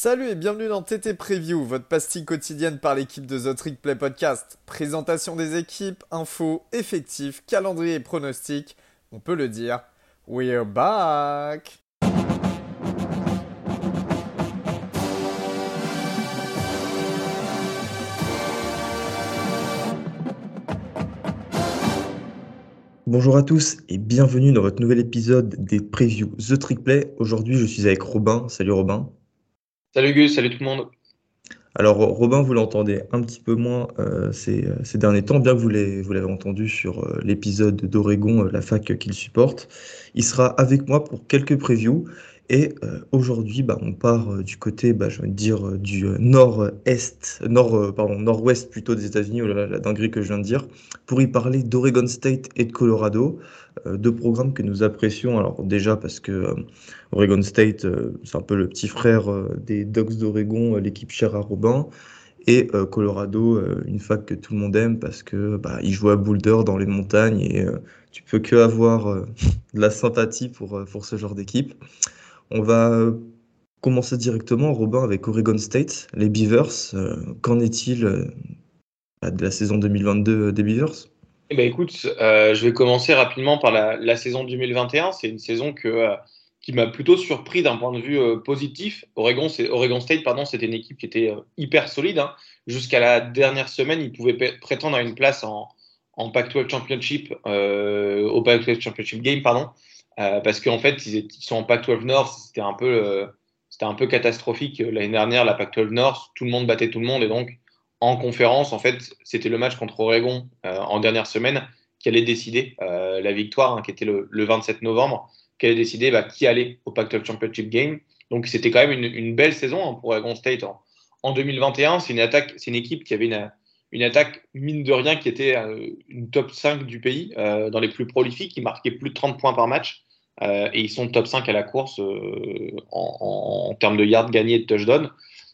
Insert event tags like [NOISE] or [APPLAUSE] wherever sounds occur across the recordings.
Salut et bienvenue dans TT Preview, votre pastille quotidienne par l'équipe de The Trick Play Podcast. Présentation des équipes, infos, effectifs, calendrier et pronostics. On peut le dire, we're back! Bonjour à tous et bienvenue dans votre nouvel épisode des previews The Trick Play. Aujourd'hui, je suis avec Robin. Salut Robin. Salut Gus, salut tout le monde. Alors Robin, vous l'entendez un petit peu moins euh, ces, euh, ces, derniers temps, bien que vous l'avez entendu sur euh, l'épisode d'Oregon, la fac qu'il supporte. Il sera avec moi pour quelques previews. Et euh, aujourd'hui, bah, on part euh, du côté, bah, je veux dire, euh, du nord-est, nord, pardon, nord-ouest plutôt des États-Unis, oh la dinguerie que je viens de dire, pour y parler d'Oregon State et de Colorado, deux programmes que nous apprécions. Alors déjà parce que Oregon State, c'est un peu le petit frère des Dogs d'Oregon, l'équipe chère à Robin. Et Colorado, une fac que tout le monde aime parce que bah, il joue à Boulder dans les montagnes et tu peux que avoir [LAUGHS] de la sympathie pour, pour ce genre d'équipe. On va euh, commencer directement, Robin, avec Oregon State, les Beavers. Euh, qu'en est-il euh, de la saison 2022 des Beavers? Eh ben, Écoute, je vais commencer rapidement par la, saison 2021. C'est une saison qui m'a plutôt surpris d'un point de vue positif. Oregon, Oregon State, pardon, c'était une équipe qui était hyper solide. Hein. Jusqu'à la dernière semaine, ils pouvaient prétendre à une place en, en Pac-12 Championship, au Pac-12 Championship Game, pardon. Euh, parce qu'en fait, ils, sont en Pac-12 North, c'était un peu, euh, c'était un peu catastrophique. L'année dernière, la Pac-12 North, tout le monde battait tout le monde, et donc en conférence, en fait, c'était le match contre Oregon euh, en dernière semaine qui allait décider la victoire, hein, qui était le, 27 novembre, qui allait décider bah, qui allait au Pac-12 Championship Game. Donc c'était quand même une, belle saison hein, pour Oregon State en, 2021. C'est une une équipe qui avait une, une attaque, mine de rien, qui était une top 5 du pays, dans les plus prolifiques, qui marquait plus de 30 points par match. Euh, et ils sont top 5 à la course euh, en, termes de yards gagnés et de touchdowns.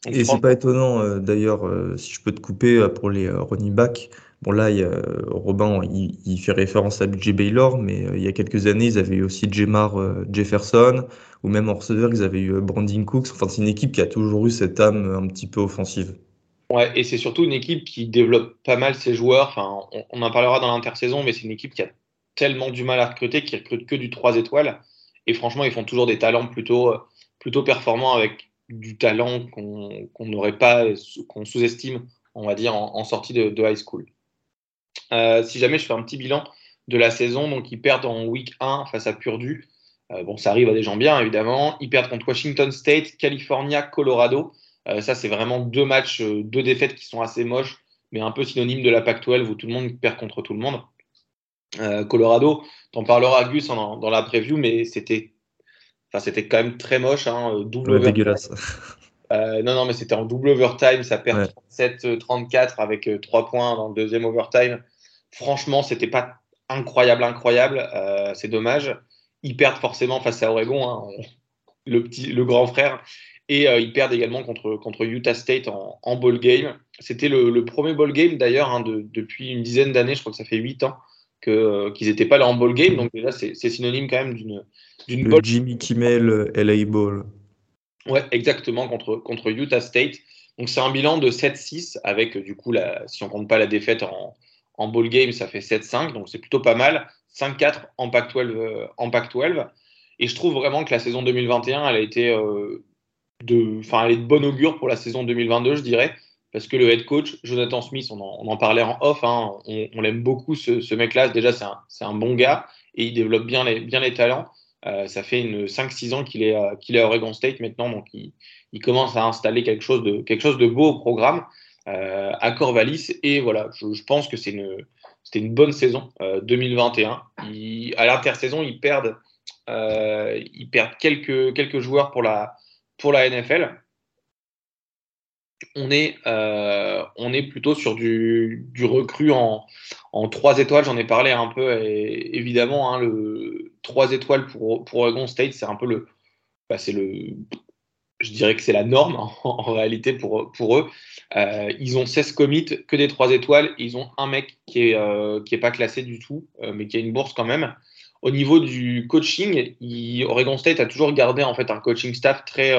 et c'est pas étonnant, euh, d'ailleurs, si je peux te couper pour les running backs. Bon, là, il y a, Robin, il, fait référence à BJ Baylor, mais il y a quelques années, ils avaient eu aussi Jamar Jefferson, ou même en receveur, ils avaient eu Brandon Cooks. Enfin, c'est une équipe qui a toujours eu cette âme un petit peu offensive. Ouais, et c'est surtout une équipe qui développe pas mal ses joueurs. Enfin, on, on en parlera dans l'intersaison, mais c'est une équipe qui a tellement du mal à recruter qu'ils recrutent que du 3 étoiles. Et franchement, ils font toujours des talents plutôt, plutôt performants avec du talent qu'on n'aurait pas, qu'on sous-estime, on va dire, en, sortie de, high school. Euh, si jamais je fais un petit bilan de la saison, donc ils perdent en week 1 face à Purdue. Euh, bon, ça arrive à des gens bien, évidemment. Ils perdent contre Washington State, California, Colorado. Euh, ça, c'est vraiment deux matchs, deux défaites qui sont assez moches, mais un peu synonymes de la PAC-12 où tout le monde perd contre tout le monde. Euh, Colorado, t'en parleras Gus dans la preview, mais c'était, enfin c'était quand même très moche, hein, euh, double dégueulasse. Euh, non, non, mais c'était en double overtime, ça perd 37-34 avec 3 points dans le deuxième overtime. Franchement, c'était pas incroyable, incroyable. c'est dommage. Ils perdent forcément face à Oregon, hein, [LAUGHS] le petit, le grand frère, et ils perdent également contre contre Utah State en, en ball game. C'était le, premier ball game d'ailleurs hein, de, depuis une dizaine d'années, je crois que ça fait 8 ans euh, qu'ils n'étaient pas là en ball game. Donc déjà, c'est synonyme quand même d'une d'une ball. Jimmy Kimmel LA Ball. Ouais, exactement contre contre Utah State. Donc c'est un bilan de 7-6 avec du coup la, si on compte pas la défaite en, en ball game, ça fait 7-5. Donc c'est plutôt pas mal. 5-4 en Pac-12 euh, en Pac-12. Et je trouve vraiment que la saison 2021, elle a été euh, de, enfin, elle est de bon augure pour la saison 2022, je dirais parce que le head coach, Jonathan Smith, on en, parlait en off, hein, on, l'aime beaucoup ce, mec-là. Déjà, c'est un, bon gars et il développe bien les, talents. Euh, ça fait une 5-6 ans qu'il est, à Oregon State maintenant, donc il, commence à installer quelque chose de, beau au programme euh, à Corvallis. Et voilà, je, pense que c'était une bonne saison 2021. Euh, à l'intersaison, ils perdent, quelques, joueurs pour la NFL on est, euh, on est plutôt sur du, du recru en, en 3 étoiles. J'en ai parlé un peu, évidemment, hein, le 3 étoiles pour, Oregon State, c'est un peu le, bah, c'est le, je dirais que c'est la norme [LAUGHS] en, réalité pour, pour eux. Euh, ils ont 16 commits, que des 3 étoiles. Ils ont un mec qui est, euh, qui est pas classé du tout, mais qui a une bourse quand même. Au niveau du coaching, Oregon State a toujours gardé en fait un coaching staff très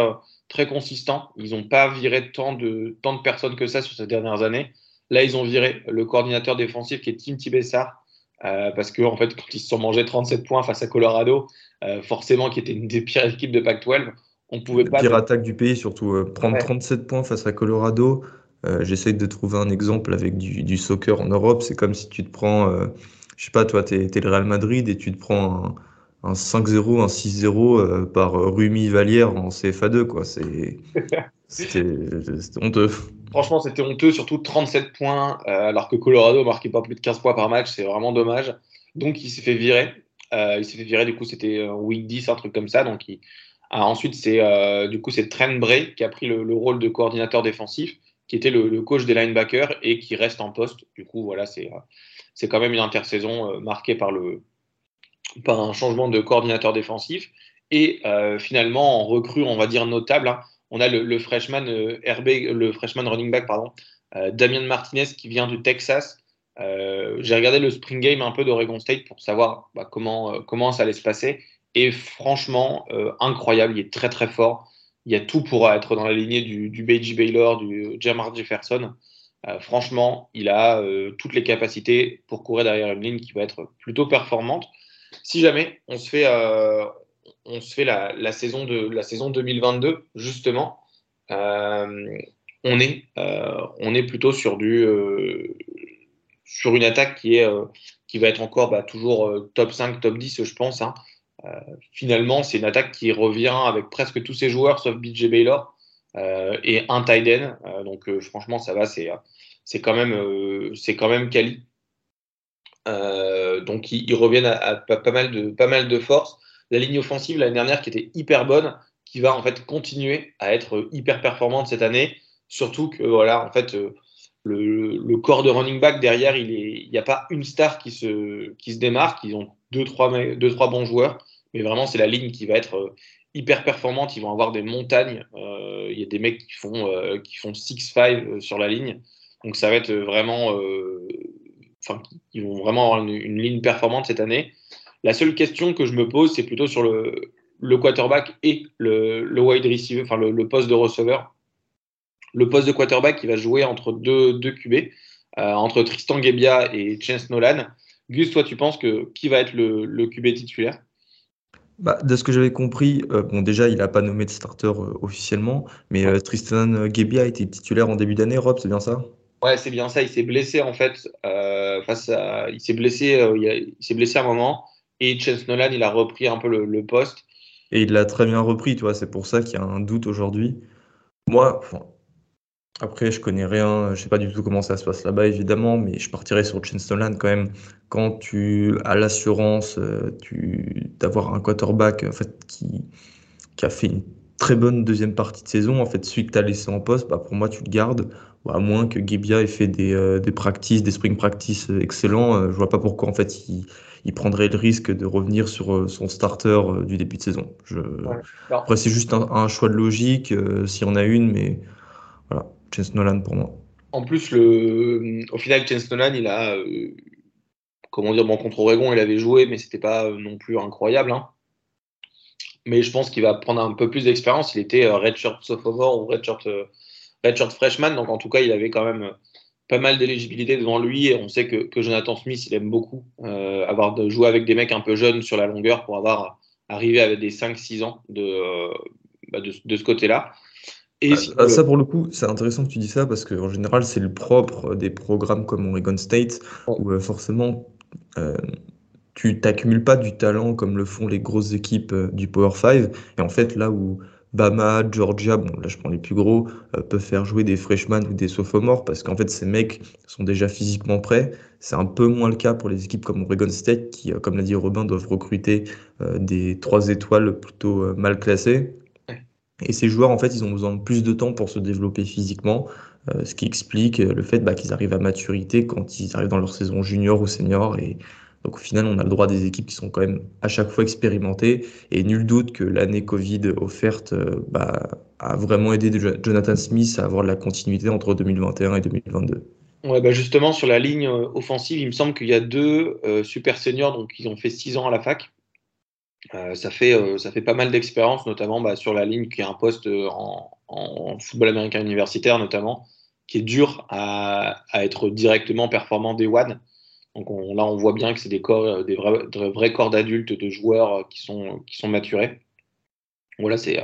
très consistant. Ils n'ont pas viré tant de, tant de personnes que ça sur ces dernières années. Là, ils ont viré le coordinateur défensif qui est Tim Tibessar, euh, parce que en fait, quand ils se sont mangés 37 points face à Colorado, euh, forcément, qui était une des pires équipes de Pac-12, on pouvait pas. Pire attaque du pays, surtout euh, prendre 37 points face à Colorado. J'essaye de trouver un exemple avec du, du soccer en Europe. C'est comme si tu te prends, je sais pas, toi, tu es, le Real Madrid et tu te prends un, un 5-0, un 6-0 par Rumi Valière en CFA2, quoi. C'est. [LAUGHS] Honteux. Franchement, c'était honteux, surtout 37 points, euh, alors que Colorado marquait pas plus de 15 points par match, c'est vraiment dommage. Donc, il s'est fait virer. Euh, il s'est fait virer, du coup, c'était week 10, un truc comme ça. Donc, ah, ensuite, c'est euh, du coup, c'est Trent Bray qui a pris le, rôle de coordinateur défensif, qui était le, coach des linebackers et qui reste en poste. Du coup, voilà, c'est c'est quand même une intersaison marquée par, le, par un changement de coordinateur défensif. Et finalement, en recrue, on va dire notable, hein, on a le, freshman euh, le freshman running back, pardon, euh, Damien Martinez qui vient du Texas. Euh, j'ai regardé le spring game un peu d'Oregon State pour savoir bah, comment, comment ça allait se passer. Et franchement, incroyable, il est très très fort. Il y a tout pour être dans la lignée du, du Baylor, du Jamar Jefferson. franchement, il a toutes les capacités pour courir derrière une ligne qui va être plutôt performante. Si jamais on se fait, fait la, saison de, la saison 2022, justement, euh, on, est, euh, on est plutôt sur, euh, une attaque qui, va être encore bah, toujours top 5, top 10, je pense. Hein. finalement, c'est une attaque qui revient avec presque tous ses joueurs, sauf BJ Baylor, et un tight donc, franchement, ça va, c'est, c'est quand même, c'est quand même quali. Donc, ils, reviennent à, pas, mal de, force la ligne offensive l'année dernière qui était hyper bonne, qui va en fait continuer à être hyper performante cette année. Surtout que voilà, en fait, euh, le, corps de running back derrière, il n'y a pas une star qui se, démarque. Ils ont deux trois, bons joueurs, mais vraiment, c'est la ligne qui va être euh, hyper performante. Ils vont avoir des montagnes. Euh, il y a des mecs qui font, qui font 6-5 sur la ligne. Donc, ça va être vraiment. Enfin, ils vont vraiment avoir une ligne performante cette année. La seule question que je me pose, c'est plutôt sur le, quarterback et le, wide receiver, enfin le, poste de receveur. Le poste de quarterback qui va jouer entre deux, deux QB, euh, entre Tristan Gebbia et Chance Nolan. Gus, toi, tu penses que qui va être le, QB titulaire? Bah, de ce que j'avais compris, euh, bon déjà il n'a pas nommé de starter euh, officiellement, mais Tristan Gebbia a été titulaire en début d'année, Rob, c'est bien ça? Ouais, c'est bien ça. Il s'est blessé en fait face à, il s'est blessé, s'est blessé à un moment. Et Chance Nolan, il a repris un peu le, poste. Et il l'a très bien repris, tu vois. C'est pour ça qu'il y a un doute aujourd'hui. Moi, après, je connais rien, je sais pas du tout comment ça se passe là-bas, évidemment, mais je partirais sur Chance Nolan quand même. Quand tu as l'assurance euh, d'avoir un quarterback en fait, qui, qui a fait une très bonne deuxième partie de saison, en fait, celui que tu as laissé en poste, bah, pour moi, tu le gardes. À moins que Gibia ait fait des, euh, des practices, des spring practice excellents, euh, je vois pas pourquoi en fait il, il prendrait le risque de revenir sur euh, son starter euh, du début de saison. Je... Après, c'est juste un, choix de logique, euh, s'il y en a une, mais voilà, Chance Nolan pour moi. En plus, le... au final, Chance Nolan, il a, comment dire, bon, contre Oregon, il avait joué, mais c'était pas non plus incroyable. Hein. Mais je pense qu'il va prendre un peu plus d'expérience. Il était redshirt sophomore ou redshirt, redshirt freshman, donc en tout cas, il avait quand même pas mal d'éligibilité devant lui et on sait que, Jonathan Smith, il aime beaucoup euh, avoir de jouer avec des mecs un peu jeunes sur la longueur pour avoir arrivé avec des 5-6 ans de, euh, bah, de, ce côté-là. Et ah, ça, pour le coup, c'est intéressant que tu dis ça parce qu'en général, c'est le propre des programmes comme Oregon State où euh, forcément tu t'accumules pas du talent comme le font les grosses équipes du Power 5. Et en fait, là où Bama, Georgia, bon là je prends les plus gros, euh, peuvent faire jouer des freshmen ou des sophomores parce qu'en fait ces mecs sont déjà physiquement prêts. C'est un peu moins le cas pour les équipes comme Oregon State qui, euh, comme l'a dit Robin, doivent recruter euh, des trois étoiles plutôt mal classées. Et ces joueurs, en fait, ils ont besoin de plus de temps pour se développer physiquement, ce qui explique le fait bah, qu'ils arrivent à maturité quand ils arrivent dans leur saison junior ou senior. Et donc au final, on a le droit des équipes qui sont quand même à chaque fois expérimentées. Et nul doute que l'année Covid offerte euh, bah, a vraiment aidé Jonathan Smith à avoir de la continuité entre 2021 et 2022. Ouais, bah justement, sur la ligne euh, offensive, il me semble qu'il y a deux euh, super seniors, donc ils ont fait six ans à la fac. ça, fait, ça fait pas mal d'expérience, notamment bah, sur la ligne qui est un poste en, en, football américain universitaire, notamment, qui est dur à, à être directement performant des one. Donc là, on voit bien que c'est des, corps, des, vrais, corps d'adultes, de joueurs qui sont, qui sont maturés. Voilà, c'est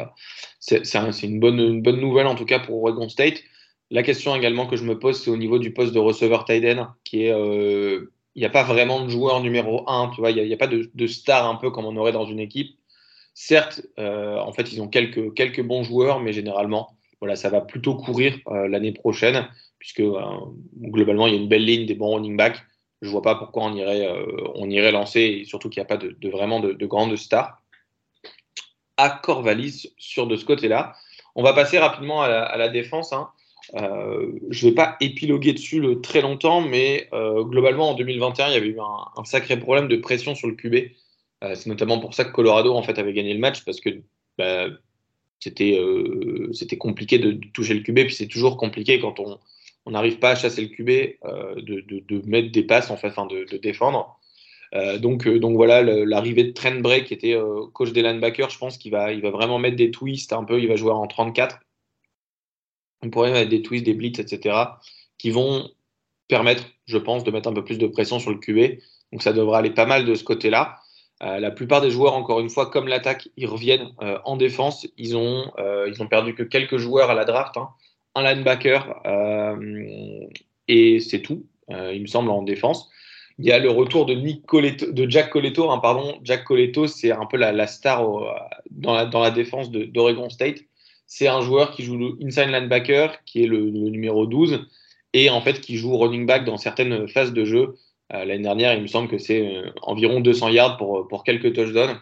une bonne, nouvelle en tout cas pour Oregon State. La question également que je me pose, c'est au niveau du poste de receveur tight qui est, euh, il n'y a pas vraiment de joueur numéro 1, tu vois, il n'y a, pas de, de, star un peu comme on aurait dans une équipe. Certes, euh, en fait, ils ont quelques, bons joueurs, mais généralement, voilà, ça va plutôt courir euh, l'année prochaine, puisque globalement, il y a une belle ligne des bons running backs. Je ne vois pas pourquoi on irait, irait lancer, surtout qu'il n'y a pas de, de vraiment de, de, grandes stars à Corvalis sur de ce côté-là. On va passer rapidement à la, défense. Hein. Euh, je ne vais pas épiloguer dessus très longtemps, mais euh, globalement en 2021, il y avait eu un, sacré problème de pression sur le QB. Euh, c'est notamment pour ça que Colorado en fait avait gagné le match parce que bah, c'était c'était compliqué de, toucher le QB, puis c'est toujours compliqué quand on n'arrive pas à chasser le QB de, de, mettre des passes enfin de, défendre. donc, donc voilà, l'arrivée de Trent Bray, qui était coach des linebackers, je pense qu'il va, il va vraiment mettre des twists un peu. Il va jouer en 34 on pourrait mettre des twists, des blitz, etc., qui vont permettre, je pense, de mettre un peu plus de pression sur le QB. Donc ça devrait aller pas mal de ce côté-là. Euh, la plupart des joueurs, encore une fois, comme l'attaque, ils reviennent euh, en défense. Ils ont, euh, ils ont perdu que quelques joueurs à la draft, hein. Un linebacker, et c'est tout, il me semble, en défense. Il y a le retour de, Nick de Jack Coletto. Hein, pardon. Jack Coletto, c'est un peu la, star dans, la, défense d'Oregon State c'est un joueur qui joue le inside linebacker, qui est le, numéro 12, et en fait qui joue running back dans certaines phases de jeu. Euh, l'année dernière, il me semble que c'est euh, environ 200 yards pour, pour quelques touchdowns.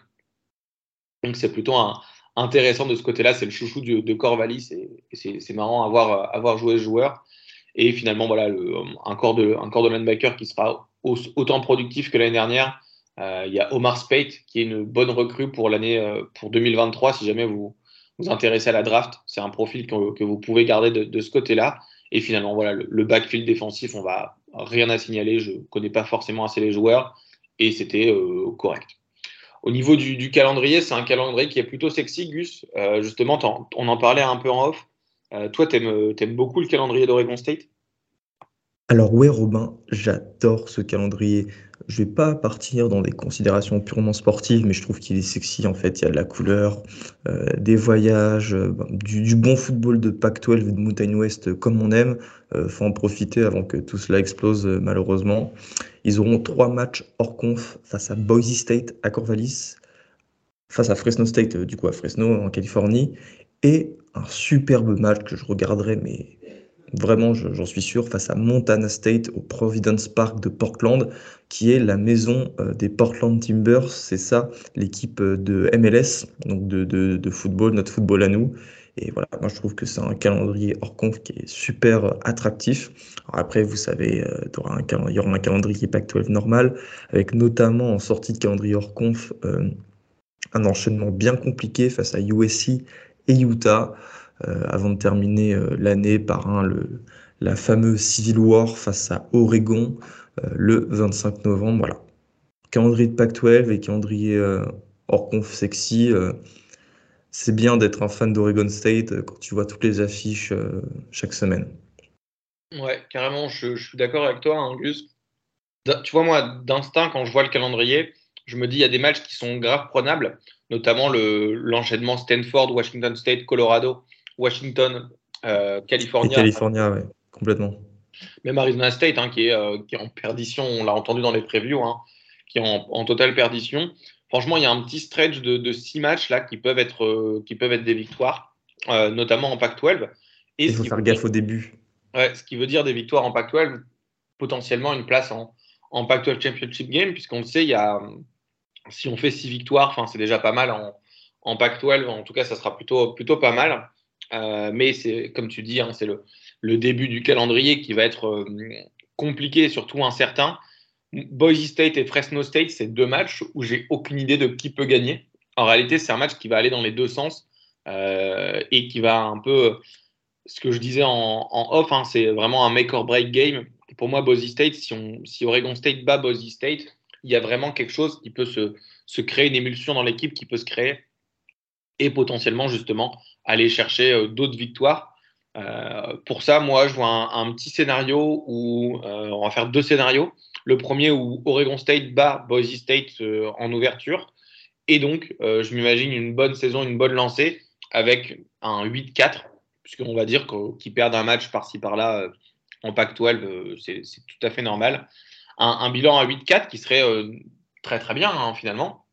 Donc c'est plutôt intéressant de ce côté-là. C'est le chouchou de, Corvalis c'est marrant à voir, ce joueur. Et finalement, voilà, un, corps de, un corps de linebacker qui sera autant productif que l'année dernière. Euh, il y a Omar Spate qui est une bonne recrue pour l'année pour 2023 si jamais vous, vous intéressez à la draft, c'est un profil que, vous pouvez garder de, ce côté-là. Et finalement, voilà, le, backfield défensif, on va rien à signaler. Je connais pas forcément assez les joueurs et c'était euh, correct. Au niveau du, calendrier, c'est un calendrier qui est plutôt sexy, Gus. Euh, justement, on en parlait un peu en off. Euh, toi, tu aimes, beaucoup le calendrier d'Oregon State? Alors, ouais, Robin, j'adore ce calendrier. Je vais pas partir dans des considérations purement sportives, mais je trouve qu'il est sexy en fait. Il y a de la couleur, euh, des voyages, euh, du, bon football de Pac-12 et de Mountain West comme on aime. Euh, faut en profiter avant que tout cela explose malheureusement. Ils auront trois matchs hors conf face à Boise State à Corvallis, face à Fresno State du coup à Fresno en Californie, et un superbe match que je regarderai mais vraiment, j'en suis sûr, face à Montana State au Providence Park de Portland, qui est la maison euh, des Portland Timbers. C'est ça, l'équipe euh, de MLS, donc de, de, football, notre football à nous. Et voilà, moi je trouve que c'est un calendrier hors conf qui est super attractif. après, vous savez, euh, il, y aura un, il y aura un calendrier Pac-12 normal, avec notamment en sortie de calendrier hors conf un enchaînement bien compliqué face à USC et Utah. Euh, avant de terminer euh, l'année par un, le, la fameuse Civil War face à Oregon euh, le 25 novembre. Voilà. Calendrier de Pac-12 et calendrier hors conf sexy. c'est bien d'être un fan d'Oregon State quand tu vois toutes les affiches chaque semaine. Ouais, carrément, je, suis d'accord avec toi, Angus. Tu vois, moi, d'instinct, quand je vois le calendrier, je me dis il y a des matchs qui sont grave prenables, notamment l'enchaînement Stanford, Washington State, Colorado. Washington, euh, California. California, oui, complètement. Même Arizona State, hein, qui, est, euh, qui, est, en perdition, on l'a entendu dans les previews, hein, qui est en, totale perdition. Franchement, il y a un petit stretch de, six matchs là qui peuvent être, euh, qui peuvent être des victoires, notamment en Pac-12. il faut faire gaffe au début. Ouais, ce qui veut dire des victoires en Pac-12, potentiellement une place en, en Pac-12 Championship Game, puisqu'on le sait, il y a, si on fait six victoires, c'est déjà pas mal en, en Pac-12. En tout cas, ça sera plutôt, plutôt pas mal. Euh, mais c'est, comme tu dis, hein, c'est le, début du calendrier qui va être euh, compliqué surtout incertain. Boise State et Fresno State, c'est deux matchs où j'ai aucune idée de qui peut gagner. En réalité, c'est un match qui va aller dans les deux sens euh, et qui va un peu, ce que je disais en, off, hein, c'est vraiment un make or break game. Pour moi, Boise State, si, on, si Oregon State bat Boise State, il y a vraiment quelque chose qui peut se créer une émulsion dans l'équipe qui peut se créer et potentiellement justement aller chercher d'autres victoires. pour ça, moi, je vois un, petit scénario où on va faire deux scénarios. Le premier où Oregon State bat Boise State en ouverture. Et donc, je m'imagine une bonne saison, une bonne lancée avec un 8-4 puisqu'on va dire qu'ils perdent un match par-ci par-là euh, en Pac-12, euh, c'est tout à fait normal. Un, bilan à 8-4 qui serait euh, très très bien hein, finalement.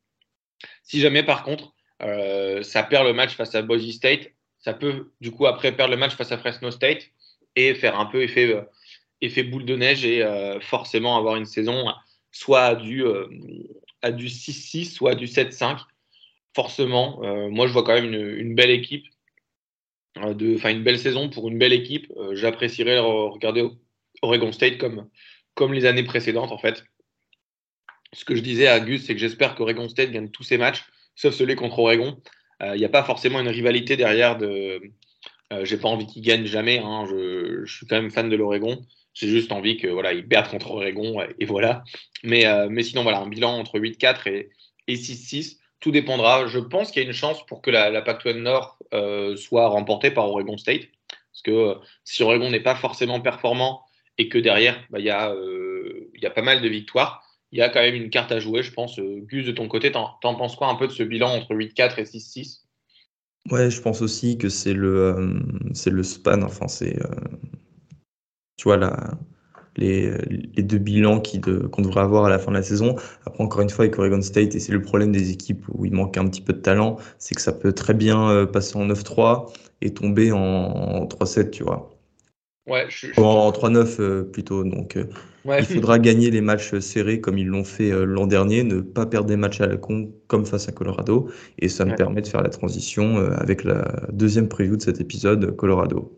Si jamais par contre ça perd le match face à Boise State, ça peut du coup après perdre le match face à Fresno State et faire un peu effet, effet boule de neige et forcément avoir une saison soit à du, à du 6-6, soit à du 7-5. Forcément, moi je vois quand même une belle équipe euh, de, une belle saison pour une belle équipe. Euh, j'apprécierais regarder Oregon State comme, comme les années précédentes, en fait. Ce que je disais à Gus, c'est que j'espère qu'Oregon State gagne tous ses matchs, sauf celui contre Oregon. Il euh, n'y a pas forcément une rivalité derrière de. j'ai pas envie qu'ils gagnent jamais. Hein. Je, suis quand même fan de l'Oregon. J'ai juste envie que voilà, contre Oregon et, voilà. Mais, mais sinon, un bilan entre 8-4 et, et 6-6 tout dépendra. Je pense qu'il y a une chance pour que la, la Pac-12 Nord euh, soit remportée par Oregon State. Parce que euh, si Oregon n'est pas forcément performant et que derrière, bah, il euh, y, a pas mal de victoires, il y a quand même une carte à jouer, je pense. Gus, de ton côté, t'en, penses quoi un peu de ce bilan entre 8-4 et 6-6 Ouais, je pense aussi que c'est le, c'est le span. Enfin, c'est. tu vois, la les, deux bilans qu'on devrait avoir à la fin de la saison. Après, encore une fois, avec Oregon State, et c'est le problème des équipes où il manque un petit peu de talent, c'est que ça peut très bien euh, passer en 9-3 et tomber en, 3-7, tu vois. Ouais, En 3-9 euh, plutôt. Donc, euh, il faudra gagner les matchs serrés comme ils l'ont fait l'an dernier, ne pas perdre des matchs à la con comme face à Colorado. Et ça me permet de faire la transition avec la deuxième preview de cet épisode, Colorado.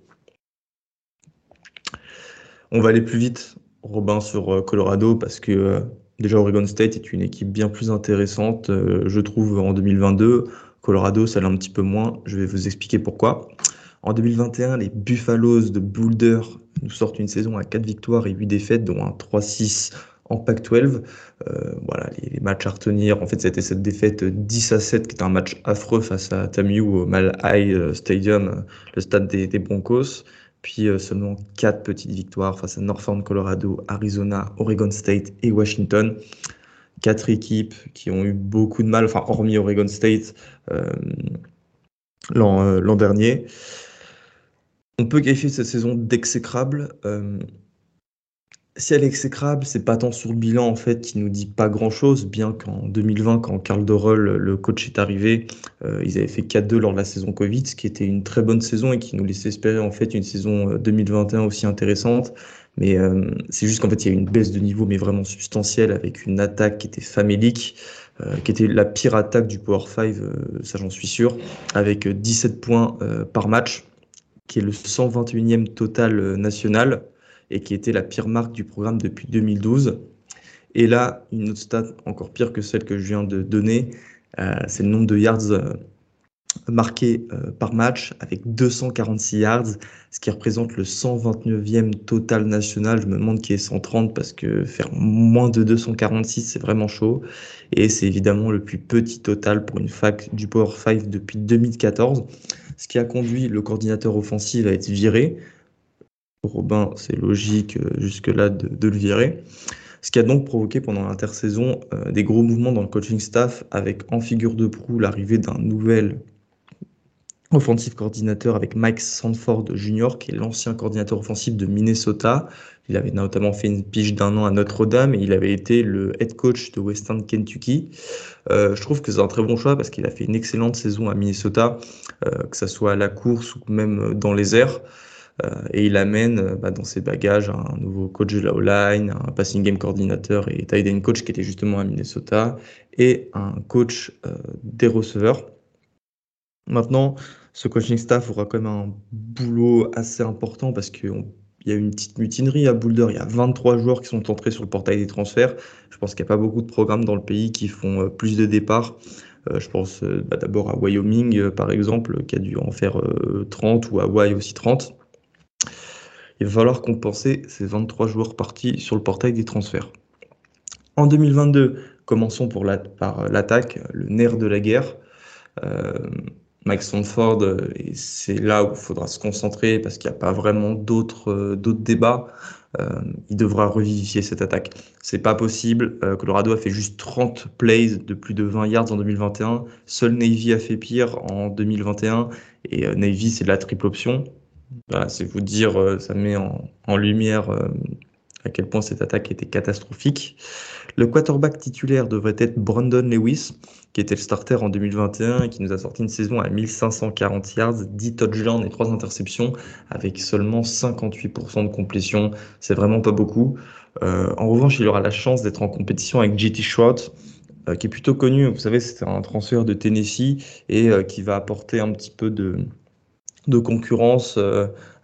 On va aller plus vite, Robin, sur euh, Colorado, parce que euh, déjà Oregon State est une équipe bien plus intéressante, euh, je trouve, en 2022. Colorado, ça l'est un petit peu moins. Je vais vous expliquer pourquoi. En 2021, les Buffaloes de Boulder nous sortent une saison à 4 victoires et 8 défaites, dont un 3-6 en Pac-12. voilà, les, matchs à retenir. En fait, c'était cette défaite 10 à 7 qui est un match affreux face à TAMU au Mal High Stadium, le stade des, Broncos puis euh, seulement quatre petites victoires face à Northern Colorado, Arizona, Oregon State et Washington. Quatre équipes qui ont eu beaucoup de mal, enfin hormis Oregon State euh, euh, l'an dernier. On peut qualifier cette saison d'exécrable si elle est exécrable, c'est pas tant sur le bilan en fait qui nous dit pas grand chose, bien qu'en 2020, quand Carl Dorol, le coach, est arrivé, euh, ils avaient fait 4-2 lors de la saison Covid, ce qui était une très bonne saison et qui nous laissait espérer en fait une saison 2021 euh, aussi intéressante. Mais euh, c'est juste qu'en fait, il y a une baisse de niveau, mais vraiment substantielle, avec une attaque qui était famélique, qui était la pire attaque du Power 5, ça j'en suis sûr, avec 17 points par match, qui est le 121e total national et qui était la pire marque du programme depuis 2012. Et là, une autre stat encore pire que celle que je viens de donner, euh, c'est le nombre de yards euh, marqués euh, par match avec 246 yards, ce qui représente le 129e total national. Je me demande qui est 130 parce que faire moins de 246, c'est vraiment chaud. Et c'est évidemment le plus petit total pour une fac du Power 5 depuis 2014, ce qui a conduit le coordinateur offensif à être viré. Robin, c'est logique euh, jusque-là de, le virer. Ce qui a donc provoqué pendant l'intersaison euh, des gros mouvements dans le coaching staff avec en figure de proue l'arrivée d'un nouvel offensive coordinateur avec Mike Sanford Jr., qui est l'ancien coordinateur offensif de Minnesota. Il avait notamment fait une pige d'un an à Notre-Dame et il avait été le head coach de Western Kentucky. Euh, je trouve que c'est un très bon choix parce qu'il a fait une excellente saison à Minnesota, que ce soit à la course ou même dans les airs. Euh, et il amène euh, bah, dans ses bagages un nouveau coach de la O-line, un passing game coordinateur et tight end coach qui était justement à Minnesota, et un coach euh, des receveurs. Maintenant, ce coaching staff aura quand même un boulot assez important parce qu'il y a une petite mutinerie à Boulder. Il y a 23 joueurs qui sont entrés sur le portail des transferts. Je pense qu'il n'y a pas beaucoup de programmes dans le pays qui font plus de départs. je pense bah, d'abord à Wyoming, par exemple, qui a dû en faire 30, ou à Hawaii aussi 30 il va falloir compenser ces 23 joueurs partis sur le portail des transferts. En 2022, commençons par l'attaque, le nerf de la guerre. Euh, Mike Sanford, c'est là où il faudra se concentrer parce qu'il n'y a pas vraiment d'autres d'autres débats. il devra revivifier cette attaque. C'est pas possible. Colorado a fait juste 30 plays de plus de 20 yards en 2021. Seul Navy a fait pire en 2021. Et Navy, c'est de la triple option. c'est vous dire, ça met en lumière à quel point cette attaque était catastrophique. Le quarterback titulaire devrait être Brandon Lewis, qui était le starter en 2021 et qui nous a sorti une saison à 1540 yards, 10 touchdowns et 3 interceptions, avec seulement 58% de complétion. C'est vraiment pas beaucoup. Euh, en revanche, il aura la chance d'être en compétition avec JT Shroud, euh, qui est plutôt connu. Vous savez, c'est un transfert de Tennessee et euh, qui va apporter un petit peu de, concurrence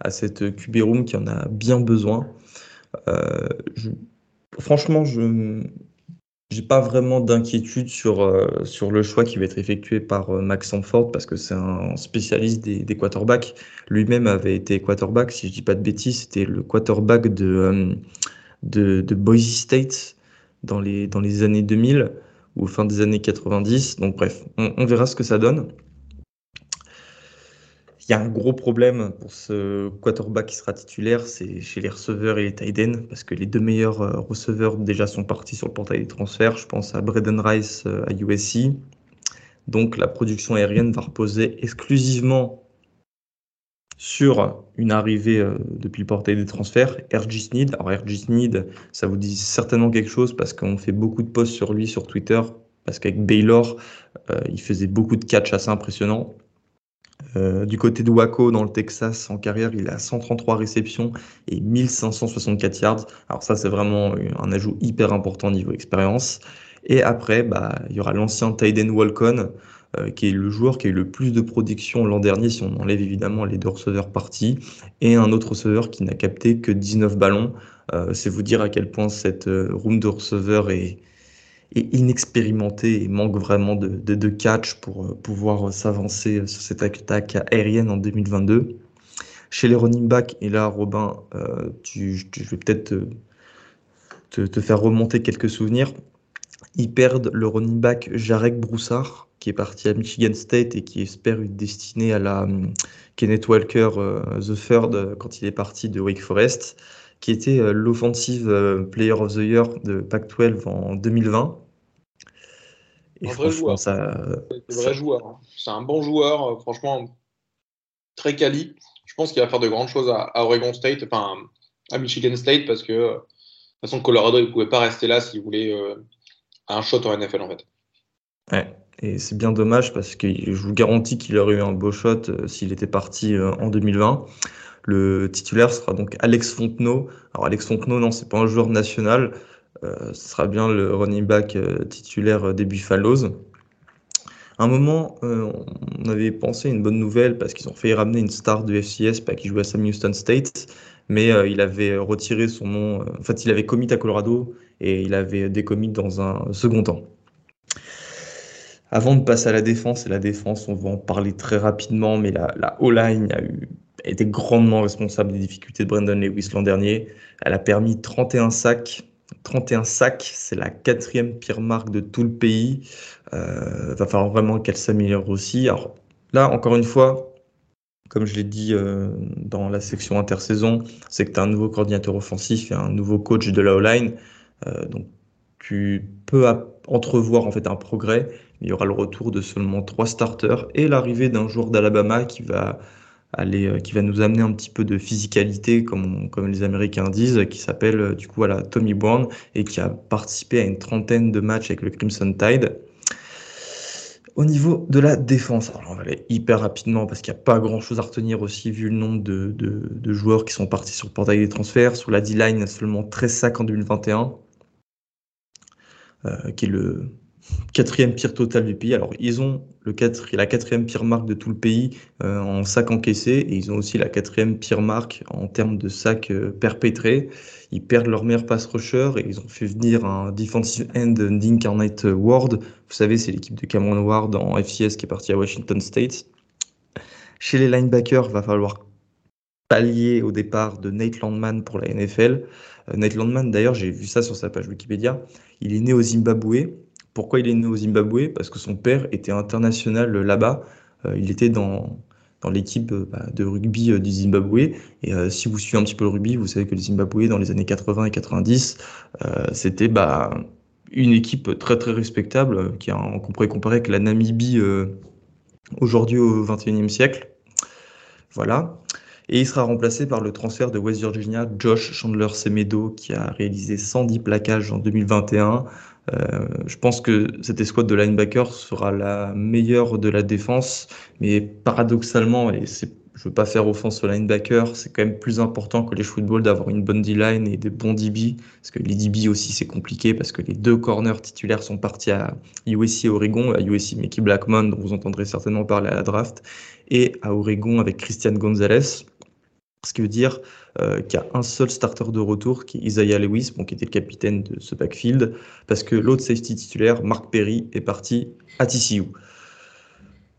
à cette QB room qui en a bien besoin. Euh, franchement, je n'ai pas vraiment d'inquiétude sur, euh, sur le choix qui va être effectué par euh, Max Sanford parce que c'est un spécialiste des, des quarterbacks. Lui-même avait été quarterback, si je dis pas de bêtises, c'était le quarterback de, de, de, Boise State dans les, dans les années 2000 ou fin des années 90. Donc bref, on verra ce que ça donne. Il y a un gros problème pour ce quarterback qui sera titulaire, c'est chez les receveurs et les tight ends, parce que les deux meilleurs euh, receveurs déjà sont partis sur le portail des transferts. Je pense à Braden Rice euh, à USC. Donc la production aérienne va reposer exclusivement sur une arrivée euh, depuis le portail des transferts, RG Sneed. Alors RG Sneed, ça vous dit certainement quelque chose parce qu'on fait beaucoup de posts sur lui sur Twitter, parce qu'avec Baylor, il faisait beaucoup de catch assez impressionnants. Euh, du côté de Waco, dans le Texas, en carrière, il a 133 réceptions et 1564 yards. Alors ça, c'est vraiment un ajout hyper important niveau expérience. Et après, bah, il y aura l'ancien Tyden Walcon, euh, qui est le joueur qui a eu le plus de production l'an dernier, si on enlève évidemment les deux receveurs partis, et un autre receveur qui n'a capté que 19 ballons. Euh, c'est vous dire à quel point cette room de receveurs est, inexpérimenté et manque vraiment de, catch pour euh, pouvoir euh, s'avancer sur cette attaque aérienne en 2022. Chez les running backs, et là, Robin, euh, je vais peut-être te, te, faire remonter quelques souvenirs. Ils perdent le running back Jarek Broussard, qui est parti à Michigan State et qui espère une destinée à la Kenneth Walker The Third quand il est parti de Wake Forest, qui était l'offensive Player of the Year de Pac-12 en 2020 un vrai joueur. C'est un vrai joueur. Hein. C'est un bon joueur, euh, franchement, très quali. Je pense qu'il va faire de grandes choses à, Oregon State, enfin à Michigan State, parce que de toute façon, Colorado, il ne pouvait pas rester là s'il voulait euh, un shot en NFL, en fait. Ouais. Et c'est bien dommage parce que je vous garantis qu'il aurait eu un beau shot euh, s'il était parti en 2020. Le titulaire sera donc Alex Fontenot. Alors Alex Fontenot, non, c'est pas un joueur national. Euh, ce sera bien le running back euh, titulaire des Buffaloes. À un moment, euh, on avait pensé une bonne nouvelle parce qu'ils ont fait ramener une star de FCS qui jouait à Sam Houston State, mais il avait retiré son nom. en fait, il avait commit à Colorado et il avait décommit dans un second temps. Avant de passer à la défense, et la défense, on va en parler très rapidement, mais la, la O-line a eu, été grandement responsable des difficultés de Brandon Lewis l'an dernier. Elle a permis 31 sacs 31 sacs, c'est la quatrième pire marque de tout le pays. Euh, va falloir vraiment qu'elle s'améliore aussi. Alors là, encore une fois, comme je l'ai dit euh, dans la section intersaison, c'est que tu as un nouveau coordinateur offensif et un nouveau coach de la O-line. Euh, donc tu peux entrevoir en fait un progrès. Il y aura le retour de seulement trois starters et l'arrivée d'un joueur d'Alabama qui va euh, qui va nous amener un petit peu de physicalité, comme, comme les Américains disent, qui s'appelle euh, du coup voilà, Tommy Brown et qui a participé à une trentaine de matchs avec le Crimson Tide. Au niveau de la défense, alors on va aller hyper rapidement parce qu'il n'y a pas grand chose à retenir aussi vu le nombre de, de, de joueurs qui sont partis sur le portail des transferts. Sur la D-line, seulement 13 sacs en 2021, euh, qui est le, quatrième pire total du pays. Alors, ils ont le la quatrième pire marque de tout le pays euh, en sacs encaissés et ils ont aussi la quatrième pire marque en termes de sacs euh, perpétrés. Ils perdent leur meilleur pass rusher et ils ont fait venir un defensive end d'Incarnate Ward. Vous savez, c'est l'équipe de Cameron Ward en FCS qui est parti à Washington State. Chez les linebackers, va falloir pallier au départ de Nate Landman pour la NFL. Nate Landman, d'ailleurs, j'ai vu ça sur sa page Wikipédia, il est né au Zimbabwe. Pourquoi il est né au Zimbabwe? Parce que son père était international là-bas. il était dans, l'équipe bah, de rugby du Zimbabwe. Et si vous suivez un petit peu le rugby, vous savez que le Zimbabwe, dans les années 80 et 90, c'était bah, une équipe très très respectable, qui qu'on pourrait comparer avec la Namibie aujourd'hui au XXIe siècle. Voilà. Et il sera remplacé par le transfert de West Virginia, Josh Chandler Semedo, qui a réalisé 110 plaquages en 2021. Euh, je pense que cette escouade de linebacker sera la meilleure de la défense, mais paradoxalement, et c'est je veux pas faire offense aux linebackers, c'est quand même plus important que les football d'avoir une bonne D-line et des bons DB, parce que les DB aussi c'est compliqué, parce que les deux corners titulaires sont partis à USC Oregon, à USC Mickey Blackmon, dont vous entendrez certainement parler à la draft, et à Oregon avec Christian Gonzalez, ce qui veut dire euh, qu'il y a un seul starter de retour, qui est Isaiah Lewis, bon, qui était le capitaine de ce backfield, parce que l'autre safety titulaire, Mark Perry, est parti à TCU.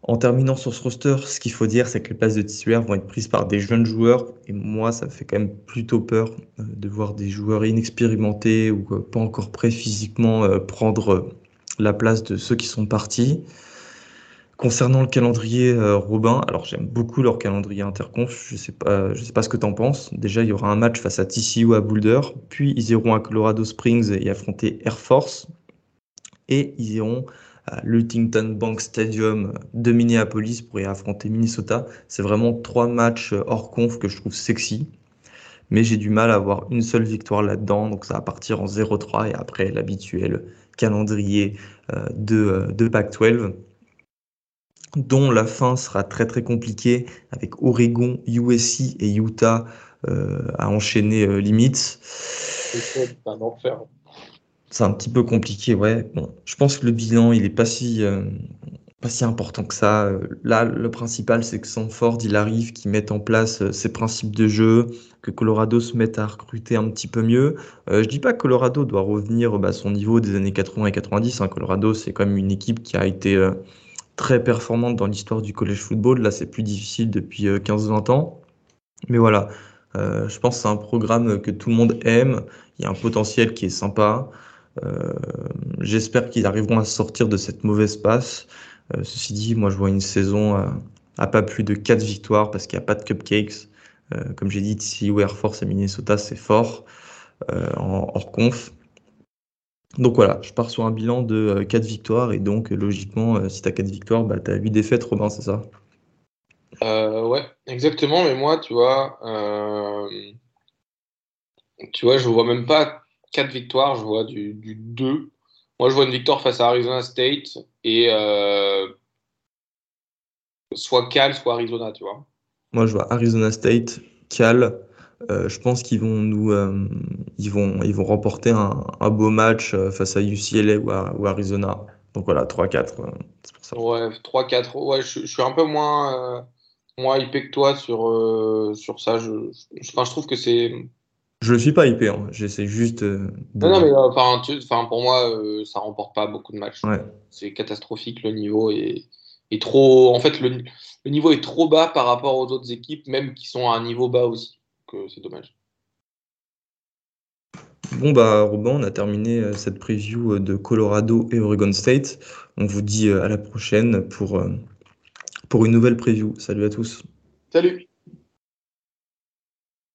En terminant sur ce roster, ce qu'il faut dire, c'est que les places de titulaires vont être prises par des jeunes joueurs. Et moi, ça me fait quand même plutôt peur euh, de voir des joueurs inexpérimentés ou euh, pas encore prêts physiquement prendre la place de ceux qui sont partis. Concernant le calendrier Robin, alors j'aime beaucoup leur calendrier interconf. Je sais pas, je sais pas ce que tu en penses. Déjà, il y aura un match face à TCU à Boulder, puis ils iront à Colorado Springs et affronter Air Force, et ils iront à l'Huntington Bank Stadium de Minneapolis pour y affronter Minnesota. C'est vraiment trois matchs hors conf que je trouve sexy. Mais j'ai du mal à avoir une seule victoire là-dedans. Donc ça va partir en 0-3 et après l'habituel calendrier euh, de, euh, de Pac-12 dont la fin sera très très compliquée avec Oregon, USC et Utah euh, à enchaîner limites. C'est un enfer c'est un petit peu compliqué, ouais. Bon, je pense que le bilan, il est pas si, euh, pas si important que ça. Là, le principal, c'est que Sanford, il arrive, qu'il mette en place euh, ses principes de jeu, que Colorado se mette à recruter un petit peu mieux. Euh, je dis pas que Colorado doit revenir bah, à son niveau des années 80 et 90. Hein. Colorado, c'est quand même une équipe qui a été très performante dans l'histoire du college football. Là, c'est plus difficile depuis 15-20 ans. Mais voilà, je pense que c'est un programme que tout le monde aime. Il y a un potentiel qui est sympa. Euh, j'espère qu'ils arriveront à sortir de cette mauvaise passe. Euh, ceci dit, moi je vois une saison à, pas plus de 4 victoires parce qu'il n'y a pas de cupcakes. Euh, comme j'ai dit, si Air Force et Minnesota, c'est fort en hors conf. Donc voilà, je pars sur un bilan de 4 victoires et donc logiquement, si tu as 4 victoires, bah, tu as 8 défaites, Robin, c'est ça? Ouais, exactement, mais moi, tu vois, tu vois, je vois même pas 4 victoires, je vois du, du 2. Moi, je vois une victoire face à Arizona State et euh, soit Cal, soit Arizona, tu vois. Moi, je vois Arizona State, Cal. Euh, je pense qu'ils vont nous, euh, ils vont, ils vont remporter un, un beau match face à UCLA ou, ou Arizona. Donc voilà, 3-4. c'est pour ça. Ouais, 3-4. Ouais, je, je, suis un peu moins, moins hypé que toi sur, sur ça. Je, je, enfin, je trouve que c'est je ne suis pas hypé, hein. j'essaie juste de... Non, mais euh, enfin, pour moi, euh, ça remporte pas beaucoup de matchs. C'est catastrophique, le niveau est, trop... En fait, le, le, niveau est trop bas par rapport aux autres équipes, même qui sont à un niveau bas aussi. C'est dommage. Bon, bah, Robin, on a terminé euh, cette preview de Colorado et Oregon State. On vous dit à la prochaine pour, pour une nouvelle preview. Salut à tous. Salut